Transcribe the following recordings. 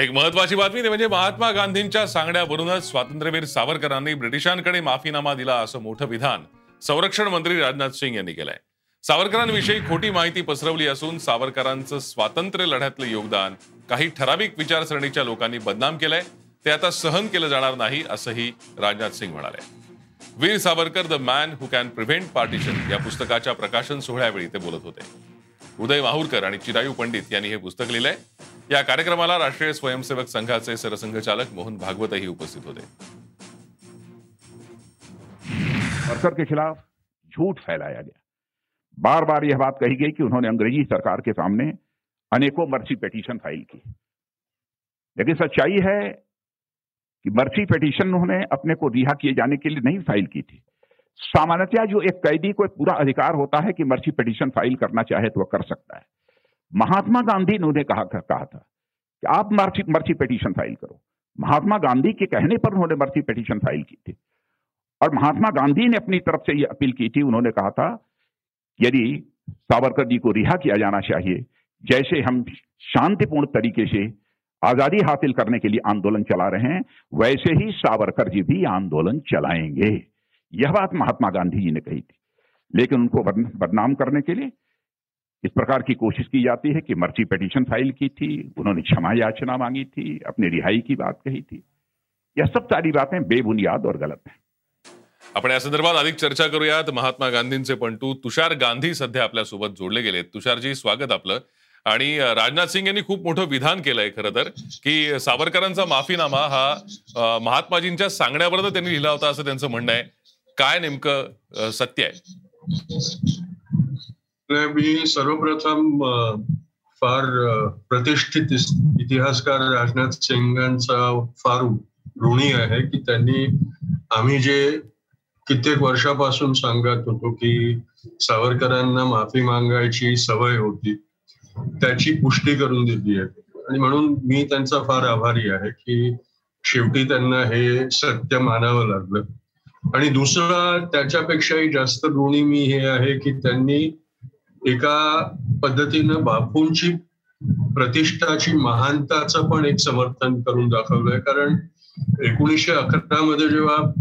एक महत्वाची बातमी म्हणजे महात्मा गांधींच्या सांगण्यावरूनच स्वातंत्र्यवीर सावरकरांनी ब्रिटिशांकडे माफीनामा दिला असं मोठं विधान संरक्षण मंत्री राजनाथ सिंग यांनी केलंय. सावरकरांविषयी खोटी माहिती पसरवली असून सावरकरांचं स्वातंत्र्य लढ्यातलं योगदान काही ठराविक विचारसरणीच्या लोकांनी बदनाम केलंय. ते आता सहन केलं जाणार नाही असंही राजनाथ सिंग म्हणाले. Veer Savarkar the man who can prevent partition या पुस्तकाच्या प्रकाशन सोहळ्यावेळी ते बोलत होते. उदय माहूरकर आणि चिरायू पंडित यांनी हे पुस्तक लिहिलंय. या कार्यक्रमाला राष्ट्रीय स्वयंसेवक संघाचे सरसंघचालक मोहन भागवतही उपस्थित होते. वर्कर के खिलाफ झूठ फैलाया गया। बार बार यह बात कही गई कि उन्होंने अंग्रेज़ी सरकार के सामने अनेकों मर्सी पिटीशन फ़ाइल की। लेकिन सच्चाई है कि मर्सी पिटीशन उन्होंने अपने को रिहा किए जाने के लिए नहीं फ़ाइल की थी। सामान्यतया जो एक कैदी को एक पूरा अधिकार होता है कि मर्सी पिटीशन फ़ाइल करना चाहे तो वह कर सकता है। महात्मा गांधी ने उन्हें कहा कहा था कि आप मर्सी मर्सी पिटीशन फ़ाइल करो। महात्मा गांधी के कहने पर उन्होंने मर्सी पिटीशन फ़ाइल की थी। और महात्मा गांधी ने अपनी तरफ़ से यह अपील की थी, उन्होंने कहा था, यदि सावरकर जी को रिहा किया जाना चाहिए, जैसे हम शांतिपूर्ण तरीके से आज़ादी हासिल करने के लिए आंदोलन चला रहे हैं, वैसे ही सावरकर जी भी आंदोलन चलाएँगे। यह बात महात्मा गांधी जी ने कही थी। लेकिन उनको बदनाम करने के लिए इस प्रकार की कोशिश की जाती है कि मर्ची पिटीशन फाइल की थी उन्होंने क्षमा याचना मांगी थी अपनी रिहाई की बात कही थी। यह सब सारी बातें बेबुनियाद और गलत हैं। आपण या संदर्भात अधिक चर्चा करूयात। महात्मा गांधींचे पंटू तुषार गांधी सध्या आपल्यासोबत जोडले गेले तुषारजी स्वागत आपलं. आणि राजनाथ सिंग यांनी खूप मोठं विधान केलंय खरं तर की सावरकरांचा माफीनामा हा महात्माजींच्या सांगण्यावर त्यांनी लिहिला होता असं त्यांचं म्हणणं आहे. काय नेमकं सत्य आहे? मी सर्वप्रथम फार प्रतिष्ठित इतिहासकार राजनाथ सिंगांचा फार ऋणी आहे की त्यांनी आम्ही जे कित्येक वर्षापासून सांगत होतो की सावरकरांना माफी मागायची सवय होती त्याची पुष्टी करून दिली आहे. आणि म्हणून मी त्यांचा फार आभारी आहे की शेवटी त्यांना हे सत्य मानावं लागलं. आणि दुसरा त्याच्यापेक्षाही जास्त ऋणी मी हे आहे की त्यांनी एका पद्धतीनं बापूंची प्रतिष्ठाची महानताचं पण एक समर्थन करून दाखवलंय. कारण एकोणीसशे अकरा मध्ये जेव्हा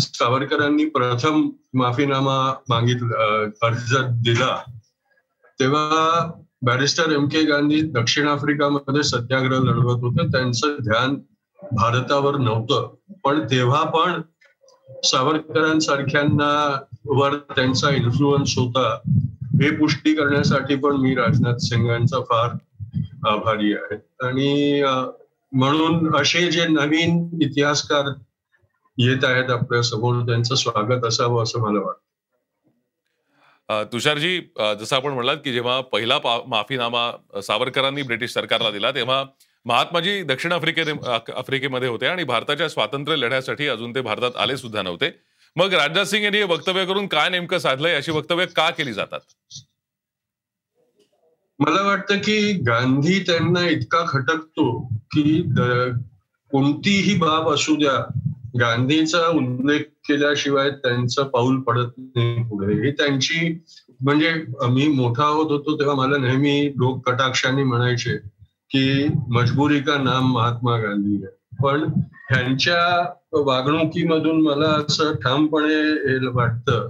सावरकरांनी प्रथम माफीनामा मागितला अर्ज दिला तेव्हा बॅरिस्टर एम के गांधी दक्षिण आफ्रिकामध्ये सत्याग्रह लढवत होते. त्यांचं ध्यान भारतावर नव्हतं. पण तेव्हा पण सावरकरांसारख्यांना वर त्यांचा इन्फ्लुअन्स होता हे पुष्टी करण्यासाठी पण मी राजनाथ सिंगांचा फार आभारी आहे. आणि म्हणून असे जे नवीन इतिहासकार येत आहेत आपल्यासमोर त्यांचं स्वागत असावं असं मला वाटतं. तुषारजी जसं आपण म्हणलात की जेव्हा पहिला माफीनामा सावरकरांनी ब्रिटिश सरकारला दिला तेव्हा महात्माजी दक्षिण आफ्रिके आफ्रिकेमध्ये होते आणि भारताच्या स्वातंत्र्य लढ्यासाठी अजून ते भारतात आले सुद्धा नव्हते. मग राजनाथ सिंग यांनी हे वक्तव्य करून काय नेमकं साधलंय? अशी वक्तव्य का केली जातात? मला वाटतं की गांधी त्यांना इतका खटकतो की कोणतीही बाब असू द्या गांधीचा उल्लेख केल्याशिवाय त्यांचं पाऊल पडत नाही पुढे. ही त्यांची म्हणजे मी मोठा होत होतो तेव्हा मला नेहमी लोक कटाक्षाने म्हणायचे की मजबुरी का नाम महात्मा गांधी आहे पण ह्यांच्या वागणुकीमधून मला असं ठामपणे वाटतं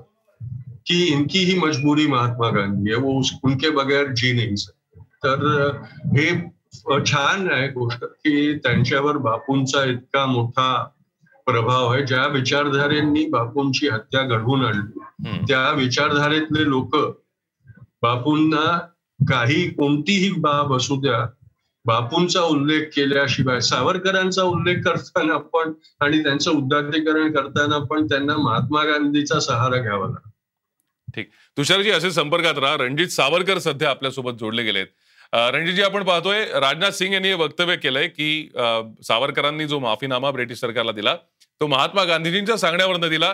की इनकी ही मजबुरी महात्मा गांधी आहे वो उनके बगैर जी नाही तर हे छान आहे गोष्ट की त्यांच्यावर बापूंचा इतका मोठा प्रभाव आहे ज्या विचारधारेंनी बापूंची हत्या घडवून आणली त्या विचारधारेतले लोक बापूंना काही कोणतीही बाब असू द्या बापूंचा उल्लेख केल्याशिवाय सावरकरांचा उल्लेख करताना पण आणि त्यांचं उदात्तीकरण करताना पण त्यांना महात्मा गांधीचा सहारा घ्यावा लागला. ठीक. तुषारजी असे संपर्कात राहा. रणजित सावरकर सध्या आपल्यासोबत जोडले गेलेत. रणजितजी आपण पाहतोय राजनाथ सिंग यांनी हे वक्तव्य केलंय की सावरकरांनी जो माफीनामा ब्रिटिश सरकारला दिला तो महात्मा गांधीजींच्या सांगण्यावरनं दिला.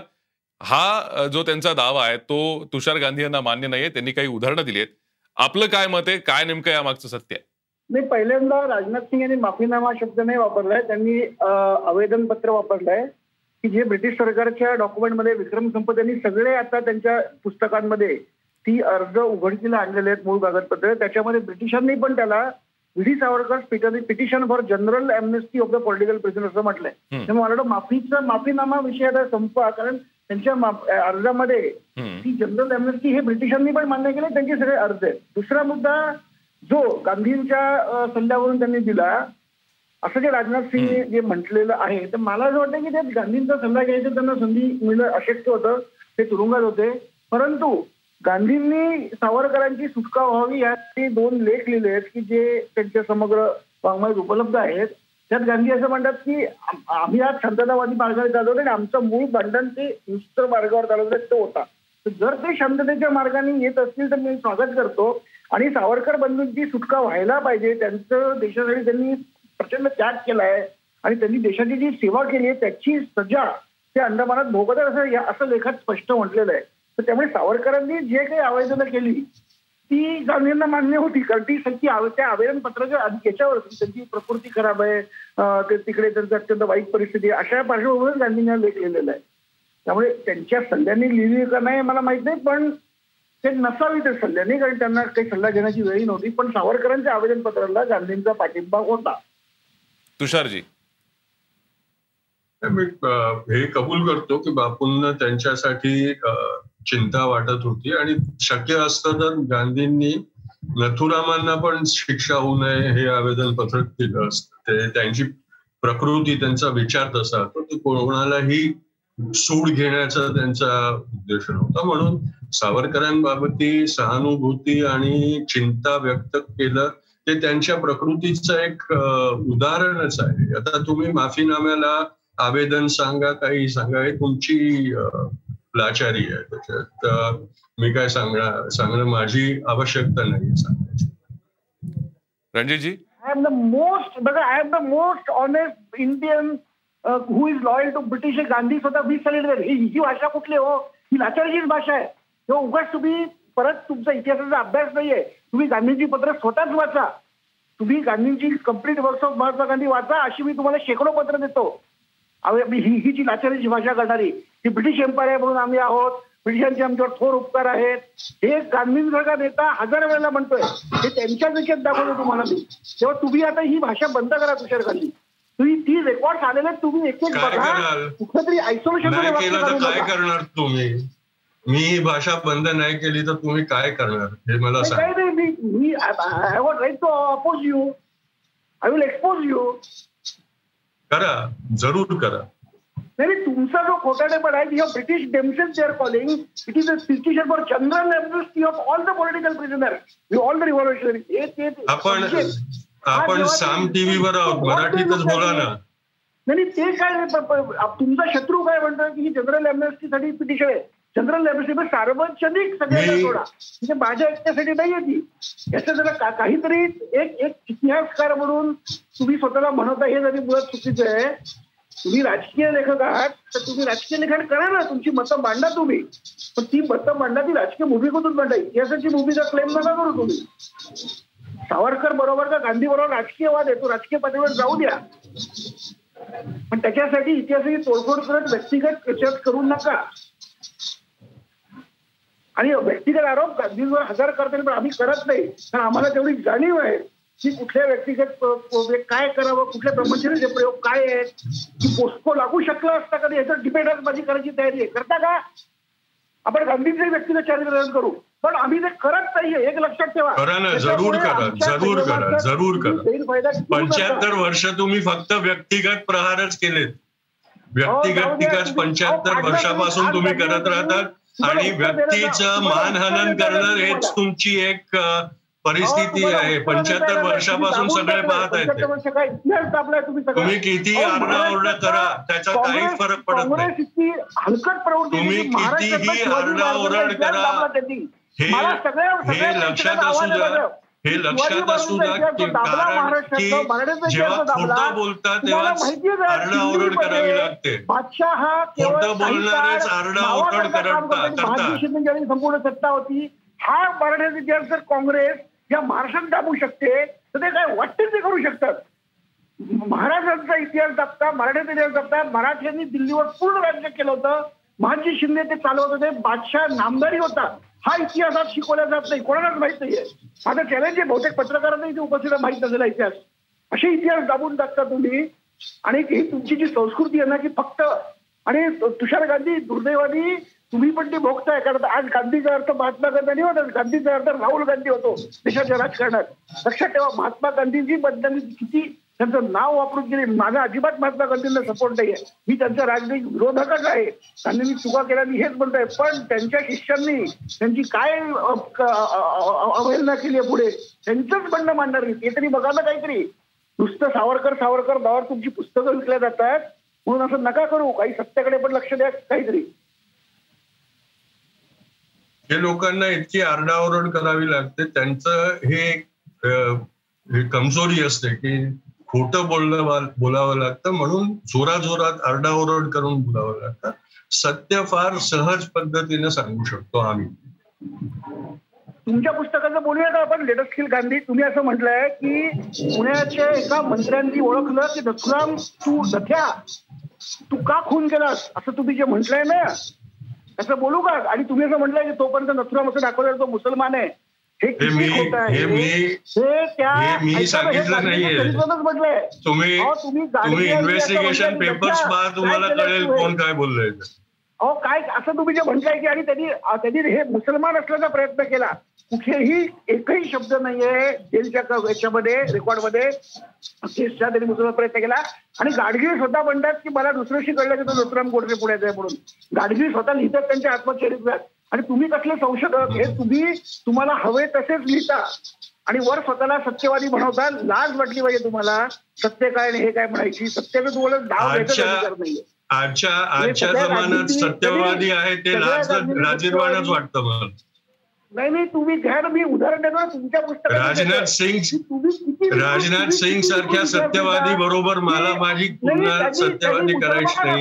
हा जो त्यांचा दावा आहे तो तुषार गांधी यांना मान्य नाहीये. त्यांनी काही उदाहरणं दिली आहेत. आपलं काय मत आहे? काय नेमकं या मागचं सत्य आहे? नाही पहिल्यांदा राजनाथ सिंग यांनी माफीनामा शब्द नाही वापरलाय त्यांनी आवेदन पत्र वापरलंय की जे ब्रिटिश सरकारच्या डॉक्युमेंटमध्ये विक्रम संपत यांनी सगळे आता त्यांच्या पुस्तकांमध्ये ती अर्ज उघडकीला आणलेले आहेत मूळ कागदपत्र त्याच्यामध्ये ब्रिटिशांनी पण त्याला V D Savarkar petition for general amnesty of the political prison असं म्हटलंय. त्यामुळे मला वाटतं माफीचा माफीनामा विषय आता संपवा कारण त्यांच्या अर्जामध्ये. ती जनरल एमनेस्टी हे ब्रिटिशांनी पण मान्य केले त्यांचे सगळे अर्ज आहेत दुसरा मुद्दा जो गांधींच्या सल्ल्यावरून त्यांनी दिला असं जे राजनाथ सिंग जे म्हटलेलं आहे तर मला असं वाटतं की ते गांधींचा सल्ला घ्यायचं त्यांना संधी मिळणं अशक्य होतं ते तुरुंगात होते. परंतु गांधींनी सावरकरांची सुटका व्हावी यासाठी दोन लेख लिहिले आहेत की जे त्यांच्या समग्र वाङ्मयात उपलब्ध आहेत. त्यात गांधी असं म्हणतात की आम- आम्ही आज शांततावादी मार्गाने चालवतो आणि आमचं मूळ बंधन ते नुसतं मार्गावर चालवलं तो होता. तर जर ते शांततेच्या मार्गाने येत असतील तर मी स्वागत करतो. आणि सावरकर बंधूंची सुटका व्हायला पाहिजे. त्यांचं देशासाठी त्यांनी प्रचंड त्याग केलाय. आणि त्यांनी देशाची जी सेवा केली आहे त्याची सजा ते अंदमानात भोगतात असं या असं लेखात स्पष्ट म्हटलेलं आहे. तर त्यामुळे सावरकरांनी जे काही आवेदनं केली ती गांधींना मान्य होती. कारण ती सगळी त्या आवेदन पत्राच्या याच्यावर त्यांची प्रकृती खराब आहे. ते तिकडे त्यांचं अत्यंत वाईट परिस्थिती अशा पार्श्वभूमीवर गांधींनी लेख लिहिलेला आहे. त्यामुळे त्यांच्या सल्ल्याने लिहिली का नाही मला माहीत नाही. पण ते नसावी ते सल्ल्याने कारण त्यांना काही सल्ला घेण्याची वेळी नव्हती. पण सावरकरांच्या आवेदन पत्राला गांधींचा पाठिंबा होता. तुषारजी. मी हे कबूल करतो की बापूंना त्यांच्यासाठी चिंता वाटत होती. आणि शक्य असतं तर गांधींनी नथुरामांना पण शिक्षा होऊ नये हे आवेदन पत्र केलं असतं. ते त्यांची प्रकृती त्यांचा विचार तसा होता. तो कोणालाही सूड घेण्याचा त्यांचा उद्देश नव्हता. म्हणून सावरकरांबाबती सहानुभूती आणि चिंता व्यक्त केलं. ते त्यांच्या प्रकृतीचं एक उदाहरणच आहे. आता तुम्ही माफीनाम्याला आवेदन सांगा काही सांगा हे तुमची लाचारी आहे. त्याच्यात मी काय सांगणार सांगणं माझी आवश्यकता नाही सांगायची. Ranjitji? I am the most बघा I am the most honest Indian who is loyal to British Gandhi स्वतः बी सलेंडर ही ही भाषा कुठली हो? ही लाचारीचीच भाषा आहे. तेव्हा उगाच तुम्ही परत तुमचा इतिहासाचा अभ्यास नाहीये. तुम्ही गांधींची पत्र स्वतःच वाचा. तुम्ही गांधींची complete works of Mahatma Gandhi वाचा अशी मी तुम्हाला शेकडो पत्र देतो. अवे- ही ही जी लाचारीची भाषा करणारी ही ब्रिटिश एम्पायर आहे म्हणून आम्ही आहोत. ब्रिटिशांचे आमच्यावर थोर उपकार आहेत. हे गांधींसारखा नेता? हजार वेळेला म्हणतोय. हे त्यांच्या याच्यात दाखवतो तुम्हाला मी. तेव्हा तुम्ही आता ही भाषा बंद करा तुषार गांधी. तुम्ही ती रेकॉर्ड आलेले तुम्ही एक एक काय बघा. कराल? कुठलं तरी आयसोलेशन काय करणार तुम्ही? मी ही भाषा बंद नाही केली तर तुम्ही काय करणार? हे मला सांग. मी मी I what right to oppose you I will expose you करा जरूर करा. नाही तुमचा जो खोटाडेपण आहे your British damsels they are calling it is a petition for general of all the political prisoner all the revolutionary आपण आपण साम टीव्हीवर आहोत मराठीतच बोला ना. नाही नाही, ते काय नाही, तुमचा शत्रू काय म्हणतोय की ही जनरल एमनेस्टीसाठी पिटिशन आहे. जनरल एमनेस्टी म्हणजे सार्वजनिक सगळ्यांना सोडा. म्हणजे माझ्या एकट्यासाठी नाहीये ती. याचं जरा काहीतरी एक एक इतिहासकार म्हणून तुम्ही स्वतःला म्हणता हे जरी मुळात चुकीचं आहे. तुम्ही राजकीय लेखक आहात तर तुम्ही राजकीय लेखन करा ना. तुमची मतं मांडा तुम्ही. पण ती मतं मांडा ती राजकीय भूमिकेतून मांडा. इतिहासाची भूमिका क्लेम नका करू तुम्ही. सावरकर बरोबर का गांधी बरोबर राजकीय वाद येतो राजकीय पातळीवर जाऊ द्या. पण त्याच्यासाठी इतिहासाची तोडफोड करत व्यक्तिगत प्रचार करू नका. आणि व्यक्तिगत आरोप गांधींवर हजार करता येईल पण आम्ही करत नाही. कारण आम्हाला तेवढी जाणीव आहे की कुठल्या व्यक्तिगत म्हणजे काय करावं कुठल्या ब्रह्मचर्याचे प्रयोग काय आहेत की पोस्को लागू शकला असता कधी? याच्यावर डिबेट माझी करायची तयारी आहे. करता का? आपण गांधींचे व्यक्तिगत चारित्र्य करू. पण आम्ही ते करत नाहीये एक लक्षात ठेवा करा ना, जरूर करा, जरूर करा, जरूर करा. पंच्याहत्तर वर्ष तुम्ही फक्त व्यक्तिगत प्रहारच केलेत हो, व्यक्तिगत. विकास पंच्याहत्तर अहो, वर्षापासून तुम्ही करत राहतात आणि व्यक्तीचं मानहनन करणं हेच. तुमची एक परिस्थिती आहे पंच्याहत्तर वर्षापासून सगळे पाहत आहेत तुम्ही किती आरडाओरडा करा, त्याचा काही फरक पडत नाही. तुम्ही कितीही आरडाओरड करा. हे मला सगळ्या- हे लक्षात असू द्या. हे लक्षात असू द्या की कारण की जेव्हा. खोटं बोलतात तुम्हाला तेव्हा माहिती आहे का, आरडाओरड करावी लागते. बादशाह हा खोटं बोलणारेच आरडाओरड करतात. ज्यावेळी संपूर्ण सत्ता होती. हा मराठ्याचा इतिहास जर काँग्रेस या महाराष्ट्रात दाबू शकते तर ते काय वाटते ते करू शकतात? महाराष्ट्राचा इतिहास दाबता मराठ्याचा इतिहास दाबता मराठ्यांनी दिल्लीवर पूर्ण राज्य केलं होतं. महाजी शिंदे ते चालवत होते बादशाह नामदारी होता. हा इतिहासात शिकवला जात नाही कोणालाच माहीत नाहीये. माझं चॅलेंज आहे बहुतेक पत्रकारांना इथे उपस्थित माहीत नसेल इतिहास. असे इतिहास दाबून टाकता तुम्ही. आणि ही तुमची जी संस्कृती आहे ना की फक्त आणि तुषार गांधी दुर्दैवानी तुम्ही पण ते भोगताय. कारण आज गांधीचा अर्थ महात्मा गांधी होता गांधीचा अर्थ राहुल गांधी होतो देशाच्या राजकारणात. लक्षात ठेवा महात्मा गांधीजी बद्दल किती त्यांचं नाव वापरून गेले माझा अजिबात महात्मा गांधींना सपोर्ट नाहीये. मी त्यांचा राजनैतिक विरोधकच आहे. गांधींनी चुका केल्या मी हेच म्हणतोय. पण त्यांच्या शिष्यांनी त्यांची काय अवहेलना केली आहे पुढे? त्यांचंच म्हणणं मांडणार नाही ते तरी बघा ना काहीतरी. नुसतं सावरकर सावरकर दावर तुमची पुस्तकं विकल्या जातात. म्हणून असं नका करू. काही सत्याकडे पण लक्ष द्या काहीतरी. जे लोकांना इतकी आरडाओरड करावी लागते त्यांचं हे हे कमजोरी असते की खोटं बोलणं बोलावं लागतं म्हणून जोराजोरात आरडाओरड करून बोलावं लागतं. सत्य फार सहज पद्धतीने सांगू शकतो आम्ही. तुमच्या पुस्तकाचं बोलूया का आपण लेटेस्ट गांधी. तुम्ही असं म्हटलंय की पुण्याच्या एका मंत्र्यांनी ओळखलं की नथुराम तू नथ्या तू का खून केलास? असं तुम्ही जे म्हटलंय ना असं बोलू का? आणि तुम्ही असं म्हटलंय की तोपर्यंत नथुराम असं दाखवलं तो मुसलमान आहे. हे मी हे मी मी सांगितलं नाहीये. तुम्ही तुम्ही इन्व्हेस्टिगेशन म्हणताय पेपर्स पहा तुम्हाला कळेल? कोण काय बोललंय. अहो काय असं तुम्ही जे म्हटलंय की आणि त्यांनी त्यांनी हे मुसलमान असल्याचा प्रयत्न केला कुठेही एकही शब्द नाहीये जेलच्या याच्यामध्ये रेकॉर्डमध्ये केसच्या त्यांनी मुसलमान प्रयत्न केला आणि गाडगिळ स्वतः म्हणतात की मला दुसऱ्याशी कळलं की तो नथुराम गोडसे पुण्याचा आहे म्हणून गाडगिळ स्वतः लिहितात त्यांच्या आत्मचरित्रात आणि तुम्ही कसले संशोधक? हे तुम्ही तुम्हाला हवे तसेच लिहिता. आणि वर स्वतःला सत्यवादी बनवता लाज वाटली पाहिजे तुम्हाला. सत्य काय आणि हे काय म्हणायची? सत्याचं तुम्हाला डाव घ्यायचा नाहीये. आजच्या आजच्या जमान्यात सत्यवादी आहे ते लाज लाजीरवाणच वाटतं मला. नाही नाही तुम्ही घ्या ना मी उदाहरण देतो तुमच्या पुस्तकात राजनाथ सिंग राजनाथ सिंग सारख्या सत्यवादी बरोबर मला माझी सत्यवादी करायची हा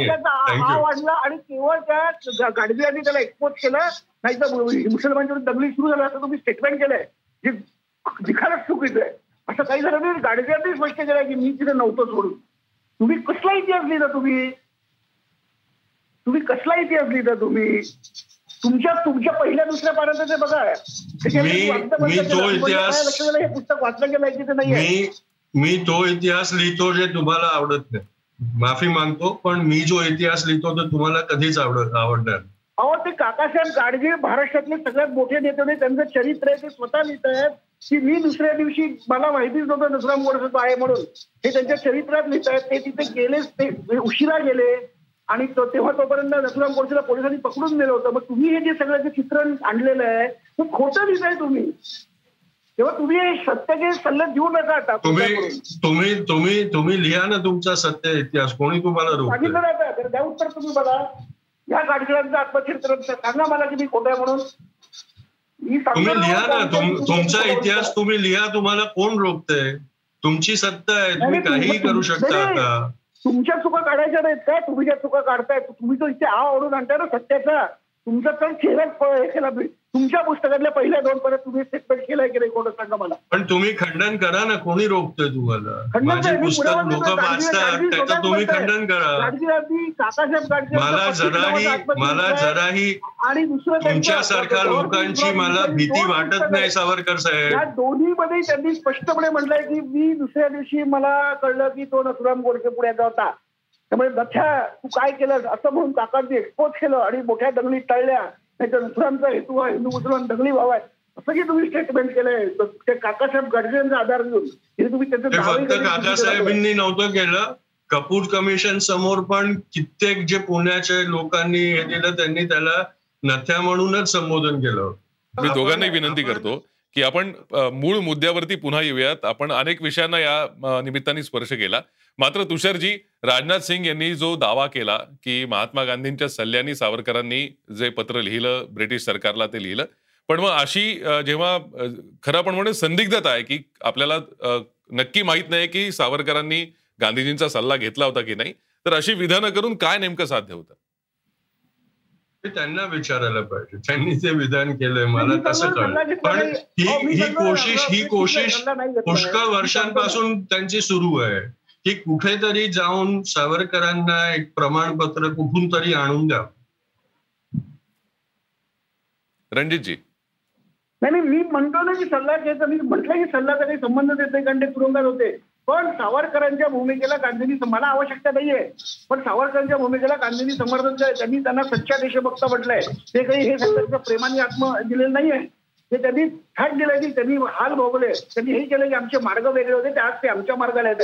थँक्यू वाढला आणि केवळ त्या गाडगी यांनी त्याला एक्सपोज केलं. नाही तर मुसलमानच्या दंगली सुरू झाल्या असं तुम्ही स्टेटमेंट केलंय. जे दिखायलाच चुकीचं आहे. असं काही झालं नाही गाडगियांनी स्पष्ट केलंय की मी तिथे नव्हतं सोडून. तुम्ही कसला इतिहास लिहिला तुम्ही? तुम्ही कसला इतिहास लिहिला तुम्ही? तुमच्या तुमच्या पहिल्या दुसऱ्या पाण्याचं ते बघा? हे पुस्तक वाचलं गेलं की ते नाहीये. मी मी तो इतिहास लिहितो जे तुम्हाला आवडत नाही. माफी मागतो पण मी जो इतिहास लिहितो तो तुम्हाला कधीच आवडत आवडणार नाही. अहो ते काकासाहेब गाडगे महाराष्ट्रातले सगळ्यात मोठे नेते होते. त्यांचं चरित्र आहे ते स्वतः लिहित आहेत. की मी दुसऱ्या दिवशी मला माहितीच नव्हतं नसराम गोडसे आहे म्हणून. हे त्यांच्या चरित्रात लिहित आहेत. ते तिथे गेलेच ते उशिरा गेले. आणि तो- तेव्हा तोपर्यंत नसराम गोडसेला पोलिसांनी पकडून नेलं होतं. मग तुम्ही हे जे सगळं जे चित्रण आणलेलं आहे ते खोटं लिहिताय तुम्ही. तेव्हा तुम्ही सत्याचे सल्ले देऊ नका आता तुम्ही. तुम्ही तुम्ही तुम्ही लिहा ना तुमचा सत्य इतिहास. कोणी तुम्हाला सांगितलं नाही का? तर द्या उत्तर तुम्ही मला. या गाडगिळांचं आत्मचरित्र सांगा मला की मी खोटं आहे म्हणून. तुम्ही लिहा ना. तुमचं- तुम- तुमचं- तुमचा तुमचं- इतिहास तुम्ही लिहा. तुम्हाला कोण रोखतंय? तुमची सत्ता आहे. तुम्ही काहीही करू शकता आता. तुमच्या चुका काढायच्या नाहीत का? तुम्ही ज्या चुका काढताय तुम्ही तो इथे आ ओढून आणताय ना सत्याचा. तुमचा तर चेहराच हे केला तुमच्या पुस्तकातल्या पहिल्या दोन परत तुम्ही स्टेटमेंट केलंय की नाही? कोणतं सांगा मला. पण तुम्ही खंडन करा ना कोणी रोखतोय तुम्हाला? खंडन तुम्ही. खंडन करा. मला जराही मला. जराही आणि दुसरं तुमच्यासारख्या लोकांची मला भीती वाटत नाही. सावरकर साहेब. या दोन्हीमध्ये त्यांनी स्पष्टपणे म्हटलंय की मी दुसऱ्या दिवशी मला कळलं की तो नथुराम गोडसे पुण्याचा होता. त्यामुळे नथ्या तू काय केलं? असं म्हणून काकांनी एक्सपोज केलं आणि मोठ्या दंगली टळल्या त्याच्या नथुरामचा हेतू हा हिंदू मुसलमान दंगली व्हावा असं की तुम्ही स्टेटमेंट केलंय तर ते काकासाहेब गाडगेंचा आधार घेऊन. हे तुम्ही त्याचं काकासाहेबांनी नव्हतं केलं. कपूर कमिशन समोर पण कित्येक जे पुण्याचे लोकांनी हे दिलं त्यांनी त्याला नथ्या म्हणूनच संबोधन केलं. मी दोघांनाही विनंती करतो. की आपण मूळ मुद्द्यावरती पुन्हा येऊयात. आपण अनेक विषयांना या निमित्ताने स्पर्श केला. मात्र तुषारजी राजनाथ सिंग यांनी जो दावा केला की महात्मा गांधींच्या सल्ल्याने सावरकरांनी जे पत्र लिहिलं ब्रिटिश सरकारला ते लिहिलं पण मग अशी जेव्हा खरं आपण म्हणू संदिग्धता आहे की आपल्याला नक्की माहीत नाही की सावरकरांनी गांधीजींचा सल्ला घेतला होता की नाही तर अशी विधानं करून काय नेमकं साध्य होतं? त्यांना विचारायला पाहिजे. त्यांनी ते विधान केलंय मला सल्ला कळलं. पण. ही ही त्यांना- कोशिश ही कोशिश सल्ला. पुष्कळ वर्षांपासून त्यांची सुरू आहे. की कुठेतरी जाऊन सावरकरांना एक प्रमाणपत्र कुठून तरी आणून द्या. रणजितजी. नाही नाही मी म्हणतो ना की सल्ला घ्यायचा. मी म्हटलं की सल्लाचा काही संबंध नाही कारण ते तुरुंगात होते. पण सावरकरांच्या भूमिकेला गांधींनी मला आवश्यकता नाहीये. पण सावरकरांच्या भूमिकेला गांधींनी समर्थन केलं त्यांनी त्यांना सच्चा देशभक्त म्हटलंय. ते काही हे सगळं प्रेमाने आत्म दिलेलं नाहीये. ते त्यांनी थाट दिलं की त्यांनी हाल भोगले. त्यांनी हे केलं की आमचे मार्ग वेगळे होते. ते आज ते आमच्या मार्गाला येत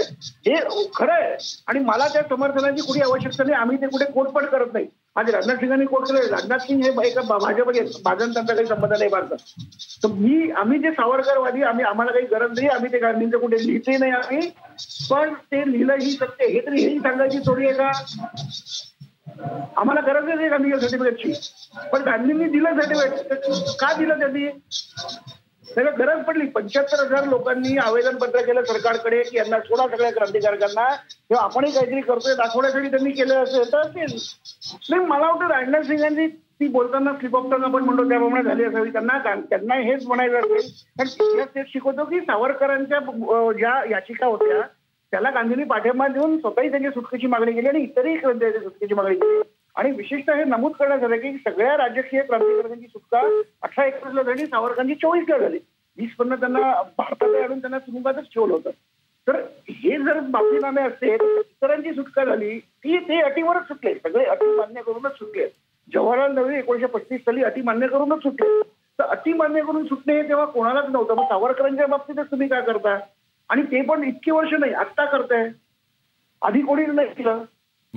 हे खरं आहे. आणि मला त्या समर्थनाची कुठे आवश्यकता नाही. आम्ही ते कुठे कोटपट करत नाही. आज राजनाथ सिंगांनी कोट केलं? राजनाथ सिंग हे एका भाजप भाजन त्यांचा काही संबंध नाही भारतात तर मी आम्ही जे सावरकरवादी आम्ही आम्हाला काही गरज नाही आम्ही ते गांधींचं कुठे लिहिते नाही आम्ही. पण ते लिहिलं ही सत्य हे तरी हेही सांगायची थोडी आहे का? आम्हाला गरज नाही गांधी सर्टिफिकेटची पण गांधींनी दिलं सर्टिफिकेट का दिलं त्यांनी? त्याला गरज पडली. पंच्याहत्तर हजार लोकांनी आवेदन पत्र केलं सरकारकडे की यांना सोडा सगळ्या क्रांतिकारकांना. किंवा आपणही काहीतरी करतोय दाखवण्यासाठी त्यांनी केलं असेल तर असेल. नाही मला वाटतं राजनाथ सिंगांनी ती बोलताना स्लिप ऑफ आपण म्हणतो त्याप्रमाणे झाली असावी. त्यांना त्यांना हेच म्हणायचं असेल. कारण तेच शिकवतो की सावरकरांच्या ज्या याचिका होत्या त्याला गांधींनी पाठिंबा देऊन स्वतःही त्यांची सुटकेची मागणी केली आणि इतरही सुटकेची मागणी केली. आणि विशेषतः हे नमूद करण्यात आलं की सगळ्या राजकीय क्रांतिकारकांची सुटका अठरा एकवीसला झाली सावरकरांची चोवीसला झाली. वीस पन्न त्यांना भारतात आणून त्यांना तुरुंगातच ठेवलं होतं. तर हे जर बातमीनामे असते इतरांची सुटका झाली ती ते अटीवरच सुटले. सगळे अटी मान्य करूनच सुटले. जवाहरलाल नेहरू एकोणीशे पस्तीस साली अटी मान्य करूनच सुटले. तर अटी मान्य करून सुटणे तेव्हा कोणालाच नव्हतं. मग सावरकरांच्या बाबतीतच तुम्ही काय करता? आणि ते पण इतकी वर्ष नाही आत्ता करताय. आधी कोणी नाही केलं.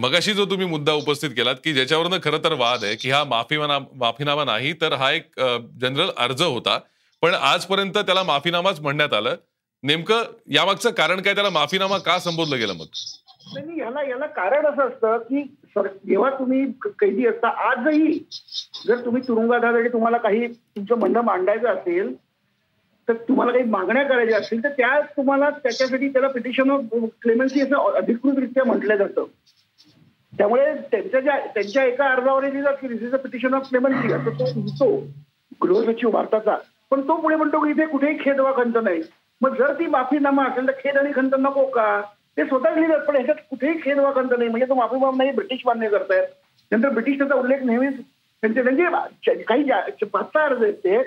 मगाशी जो तुम्ही मुद्दा उपस्थित केलात की ज्याच्यावरनं खरं तर वाद आहे की हा माफीनामा माफीनामा नाही तर हा एक जनरल अर्ज होता. पण आजपर्यंत त्याला माफीनामाच म्हणण्यात आलं. नेमकं यामागचं कारण काय? त्याला माफीनामा का संबोधलं गेलं मग? नाही याला याला कारण असं असतं की जेव्हा तुम्ही कैदी असता आजही जर तुम्ही तुरुंगात आणि तुम्हाला काही तुमचं म्हणणं मांडायचं असेल तर तुम्हाला काही मागण्या करायच्या असतील तर त्या तुम्हाला त्याच्यासाठी त्याला पिटिशन ऑफ क्लेमन्सी असं अधिकृतरित्या म्हटलं जातं. त्यामुळे त्यांच्या ज्या त्यांच्या एका अर्जावर लिहिलं पिटिशन ऑफ क्लेमन्सी असं तो लिहितो गृहसचिव भारताचा. पण तो पुढे म्हणतो की इथे कुठेही खेद वा खंत नाही. मग जर ती माफीनामा असेल तर खेद आणि खंत नको का? ते स्वतःच लिहितात पण ह्याच्यात कुठेही खेद वा खंत नाही. म्हणजे तो माफीनामा नाही ब्रिटिश मान्य करतायत. नंतर ब्रिटिश त्याचा उल्लेख नेहमीच त्यांचे त्यांचे काही पाच सहा अर्ज आहेत ते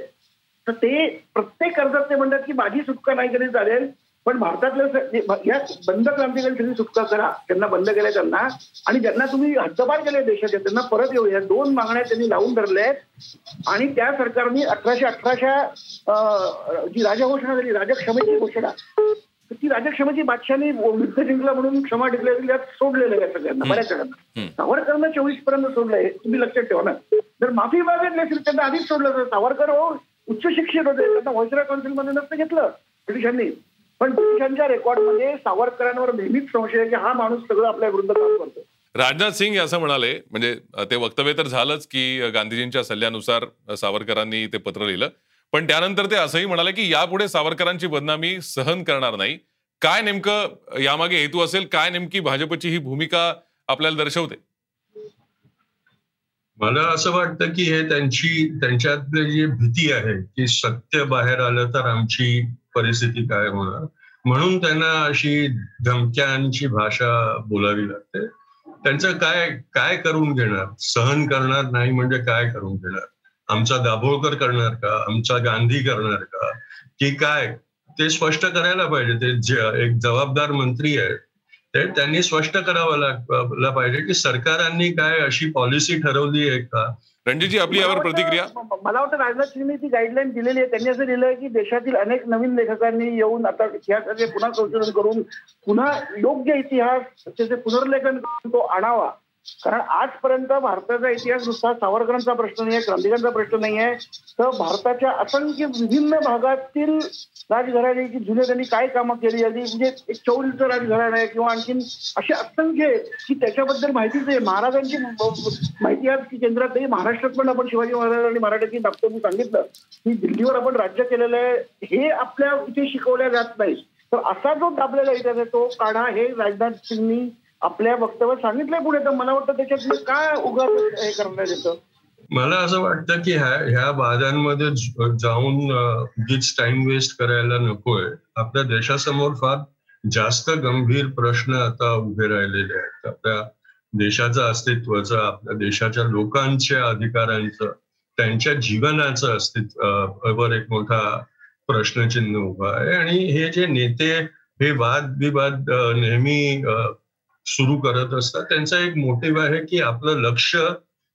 तर ते प्रत्येक अर्जात ते म्हणतात की माझी सुटका नाही तरी चालेल पण भारतातल्या या बंद क्रांतिकारी तुम्ही सुटका करा. त्यांना बंद केलंय त्यांना. आणि ज्यांना तुम्ही हद्दपार केले देशाच्या त्यांना परत येऊया. दोन मागण्या त्यांनी लावून धरल्या आहेत आणि त्या सरकारने अठराशे अठराशा जी राजघोषणा झाली राजक्षमेची घोषणा ती राजक्षमेची बादशाने युद्ध जिंकला म्हणून क्षमा डिक्लेअर यात सोडलेलं आहे सगळ्यांना बऱ्याच जणांना सावरकरांना चोवीसपर्यंत सोडलंय तुम्ही लक्षात ठेवा ना. जर माफी मागितली असेल त्यांना आधीच सोडलं तर सावरकर हो उच्च शिक्षित होते. त्यांना व्हॉइसराय काउन्सिलमध्ये नसतं घेतलं. ब्रिटिशांनी. पण ब्रिटिशांच्या रेकॉर्डमध्ये सावरकरांवर नेहमीच संशय आहे की हा माणूस सगळं आपल्या विरुद्ध काम करतो राजनाथ सिंग असं म्हणाले म्हणजे ते वक्तव्य तर झालंच की गांधीजींच्या सल्ल्यानुसार सावरकरांनी ते पत्र लिहिलं. पण त्यानंतर ते असंही म्हणाले की यापुढे सावरकरांची बदनामी सहन करणार नाही. काय नेमकं यामागे हेतू असेल काय नेमकी भाजपची ही भूमिका आपल्याला दर्शवते? मला असं वाटतं की हे त्यांची त्यांच्यातली जी भीती आहे की सत्य बाहेर आलं तर आमची परिस्थिती काय होणार? म्हणून त्यांना अशी धमक्यांची भाषा बोलावी लागते. त्यांचं काय काय करून घेणार? सहन करणार नाही म्हणजे काय करून घेणार? आमचा दाभोळकर करणार का? आमचा गांधी करणार का? की काय? ते स्पष्ट करायला पाहिजे. ते एक जबाबदार मंत्री आहे ते त्यांनी स्पष्ट करावं लागलं पाहिजे की सरकारांनी काय अशी पॉलिसी ठरवली आहे का? रणजितजी आपली यावर प्रतिक्रिया? मला वाटतं राजनाथ सिंगने ती गाईडलाईन दिलेली आहे त्यांनी असं लिहिलंय की देशातील अनेक नवीन लेखकांनी येऊन आता इतिहासाचे पुन्हा संशोधन करून पुन्हा योग्य इतिहास त्याचे पुनर्लेखन करून तो आणावा. कारण आजपर्यंत भारताचा इतिहास नुसता सावरकरांचा प्रश्न नाही आहे क्रांतिकांचा प्रश्न नाही आहे तर भारताच्या असंख्य विभिन्न भागातील राजघराण्याची जुने त्यांनी काय कामं केली आधी म्हणजे एक चौलीचं राजघराणं आहे किंवा आणखीन असे असंख्य की त्याच्याबद्दल माहितीच आहे महाराजांची माहिती आज की केंद्रातही महाराष्ट्रात पण आपण शिवाजी महाराजांनी मराठीची दाखतो सांगितलं की दिल्लीवर आपण राज्य केलेलं आहे हे आपल्या इथे शिकवल्या जात नाही तर असा जो दाबलेला इतिहास आहे तो काढा हे राजनाथ सिंगनी आपल्या वक्तव्यात सांगितलंय पुढे तर मला वाटतं त्याच्यात काय उगा हे करण्यात येतं मला असं वाटतं की ह्या ह्या वादांमध्ये जाऊन उगीच टाइम वेस्ट करायला नकोय. आपल्या देशासमोर फार जास्त गंभीर प्रश्न आता उभे राहिलेले आहेत. आपल्या देशाचं अस्तित्वाचं आपल्या देशाच्या लोकांच्या अधिकारांचं त्यांच्या जीवनाचं अस्तित्व एक मोठा प्रश्नचिन्ह उभा आहे. आणि हे जे नेते हे वाद विवाद नेहमी सुरू करत असतात. त्यांचा एक मोटिव्ह आहे की आपलं लक्ष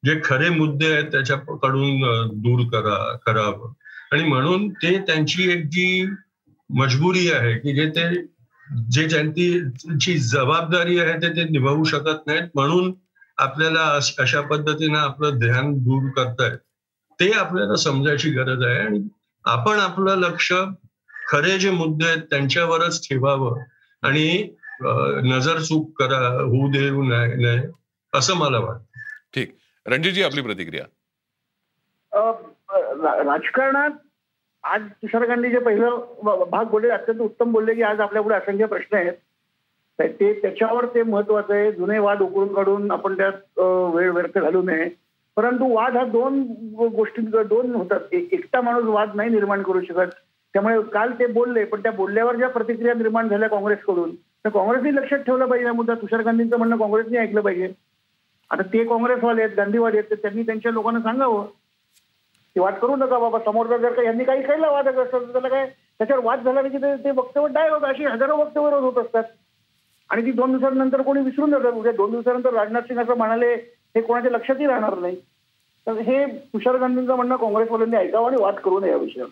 जे खरे मुद्दे आहेत त्याच्याकडून दूर करा करावं. आणि म्हणून ते त्यांची एक जी मजबुरी आहे की जे ते जे त्यांची जबाबदारी आहे ते ते निभावू शकत नाहीत. म्हणून आपल्याला अशा पद्धतीनं आपलं ध्यान दूर करतायत. ते आपल्याला समजायची गरज आहे. आणि आपण आपलं लक्ष खरे जे मुद्दे आहेत त्यांच्यावरच ठेवावं. आणि नजर चूक करा होऊ देऊ नये असं मला वाटतं. रणजितजी आपली प्रतिक्रिया. राजकारणात आज तुषार गांधी जे पहिलं भाग बोलले अत्यंत उत्तम बोलले की आज आपल्यापुढे असंख्य प्रश्न आहेत. ते त्याच्यावर ते महत्वाचं आहे. जुने वाद उकळून काढून आपण त्यात वेळ व्यर्थ घालू नये. परंतु वाद हा दोन गोष्टी दोन होतात. एक- एकटा माणूस वाद नाही निर्माण करू शकत. त्यामुळे काल ते बोलले पण त्या बोलल्यावर ज्या प्रतिक्रिया निर्माण झाल्या काँग्रेसकडून तर काँग्रेसने लक्षात ठेवलं पाहिजे हा मुद्दा तुषार गांधींचं म्हणणं काँग्रेसने ऐकलं पाहिजे. आता ते काँग्रेसवाले आहेत गांधीवादी आहेत तर त्यांनी त्यांच्या लोकांना सांगावं. की वाद करू नका बाबा समोरचा जर का यांनी काही केलं वाद असतात त्याला काय त्याच्यावर वाद झाला की ते- वक्तव्य डाय होतं अशी हजारो वक्तव्य रोज होत असतात. आणि ती दोन दिवसानंतर कोणी विसरून जातात. उद्या दोन दिवसानंतर राजनाथ सिंग असं म्हणाले हे कोणाच्या लक्षातही राहणार नाही. तर हे तुषार गांधींचं म्हणणं काँग्रेसवाल्यांनी ऐकावं आणि वाद करू नये या विषयावर.